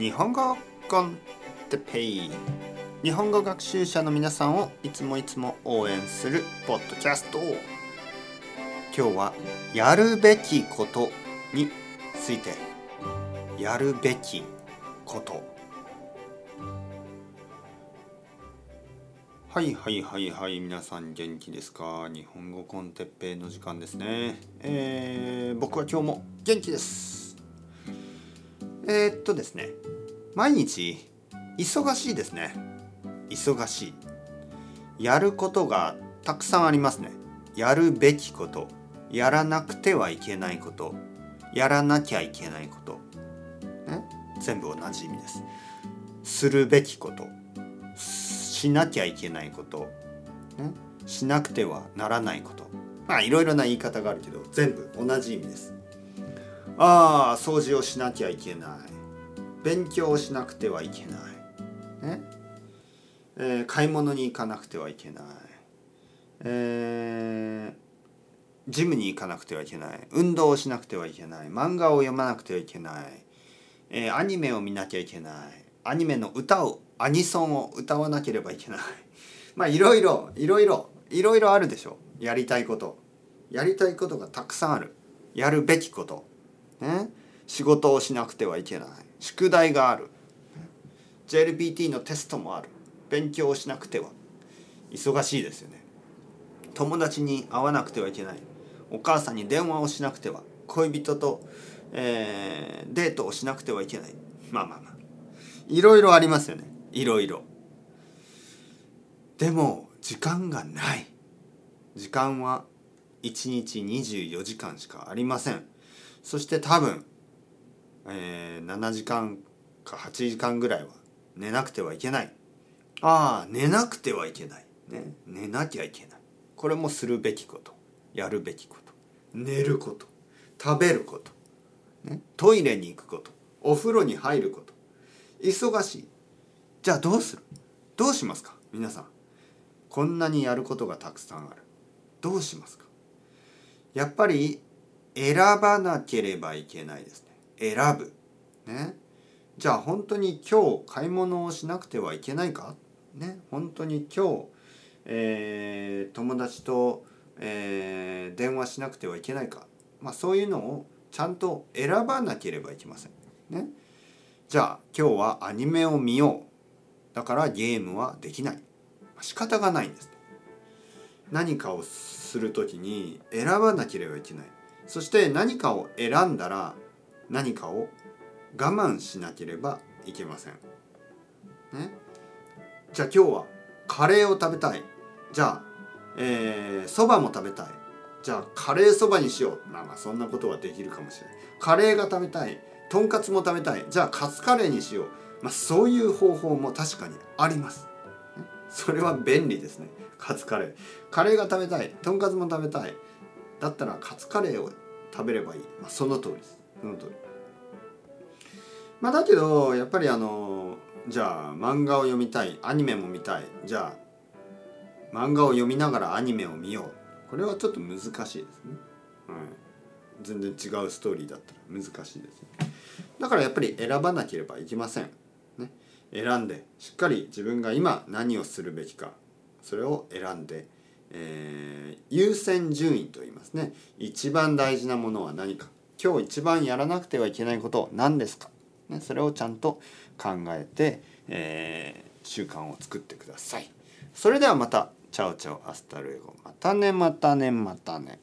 日本語コンテペイ。日本語学習者の皆さんをいつもいつも応援するポッドキャスト。今日はやるべきことについて。やるべきこと。はいはいはいはい皆さん元気ですか？日本語コンテッペイの時間ですね。えー、僕は今日も元気です。えー、っとですね。毎日忙しいですね。忙しい。やることがたくさんありますね。やるべきこと。やらなくてはいけないこと。やらなきゃいけないこと、ね、全部同じ意味です。するべきこと。しなきゃいけないこと、ね、しなくてはならないこと。まあいろいろな言い方があるけど全部同じ意味です。ああ掃除をしなきゃいけない。勉強をしなくてはいけない。ね？えー、買い物に行かなくてはいけない、えー、ジムに行かなくてはいけない。運動をしなくてはいけない。漫画を読まなくてはいけない、えー、アニメを見なきゃいけない。アニメの歌をアニソンを歌わなければいけない。まあいろいろいろいろいろいろあるでしょ。やりたいこと。やりたいことがたくさんある。やるべきこと。ね。仕事をしなくてはいけない。宿題がある。JLPT のテストもある。勉強をしなくては。忙しいですよね。友達に会わなくてはいけない。お母さんに電話をしなくては。恋人と、えー、デートをしなくてはいけない。まあまあまあ。いろいろありますよね。いろいろ。でも時間がない。時間は1日24時間しかありません。そして多分、えー、7時間か8時間ぐらいは寝なくてはいけない。ああ。寝なくてはいけない、ね、寝なきゃいけない。これもするべきこと。やるべきこと。寝ること。食べること、ね、トイレに行くこと。お風呂に入ること。忙しい。じゃあどうする？どうしますか？皆さん。こんなにやることがたくさんある。どうしますか？やっぱり選ばなければいけないですね。選ぶ。ね。じゃあ本当に今日買い物をしなくてはいけないか？ね。本当に今日、えー、友達と、えー、電話しなくてはいけないか？まあそういうのをちゃんと選ばなければいけません。ね。じゃあ今日はアニメを見よう。だからゲームはできない。仕方がないんです何かをする時に選ばなければいけない。そして何かを選んだら何かを我慢しなければいけません。ね。じゃあ今日はカレーを食べたい。じゃあえー、そばも食べたい。じゃあカレーそばにしよう。まあまあそんなことはできるかもしれない。カレーが食べたい。とんかつも食べたい。じゃあカツカレーにしよう。まあ、そういう方法も確かにあります。それは便利ですね。カツカレー。カレーが食べたい。とんかつも食べたい。だったらカツカレーを食べればいい、まあ、その通りです。その通り。まあだけどやっぱりあのじゃあ漫画を読みたいアニメも見たい。じゃあ漫画を読みながらアニメを見よう。これはちょっと難しいですね、はい、全然違うストーリーだったら難しいですね。だからやっぱり選ばなければいけません。ね。選んでしっかり自分が今何をするべきかそれを選んで、えー、優先順位と言いますね。一番大事なものは何か。今日一番やらなくてはいけないこと何ですか、ね、それをちゃんと考えて、えー、習慣を作ってください。それではまた。 Ciao ciao。Hasta luego。またねまたねまたね。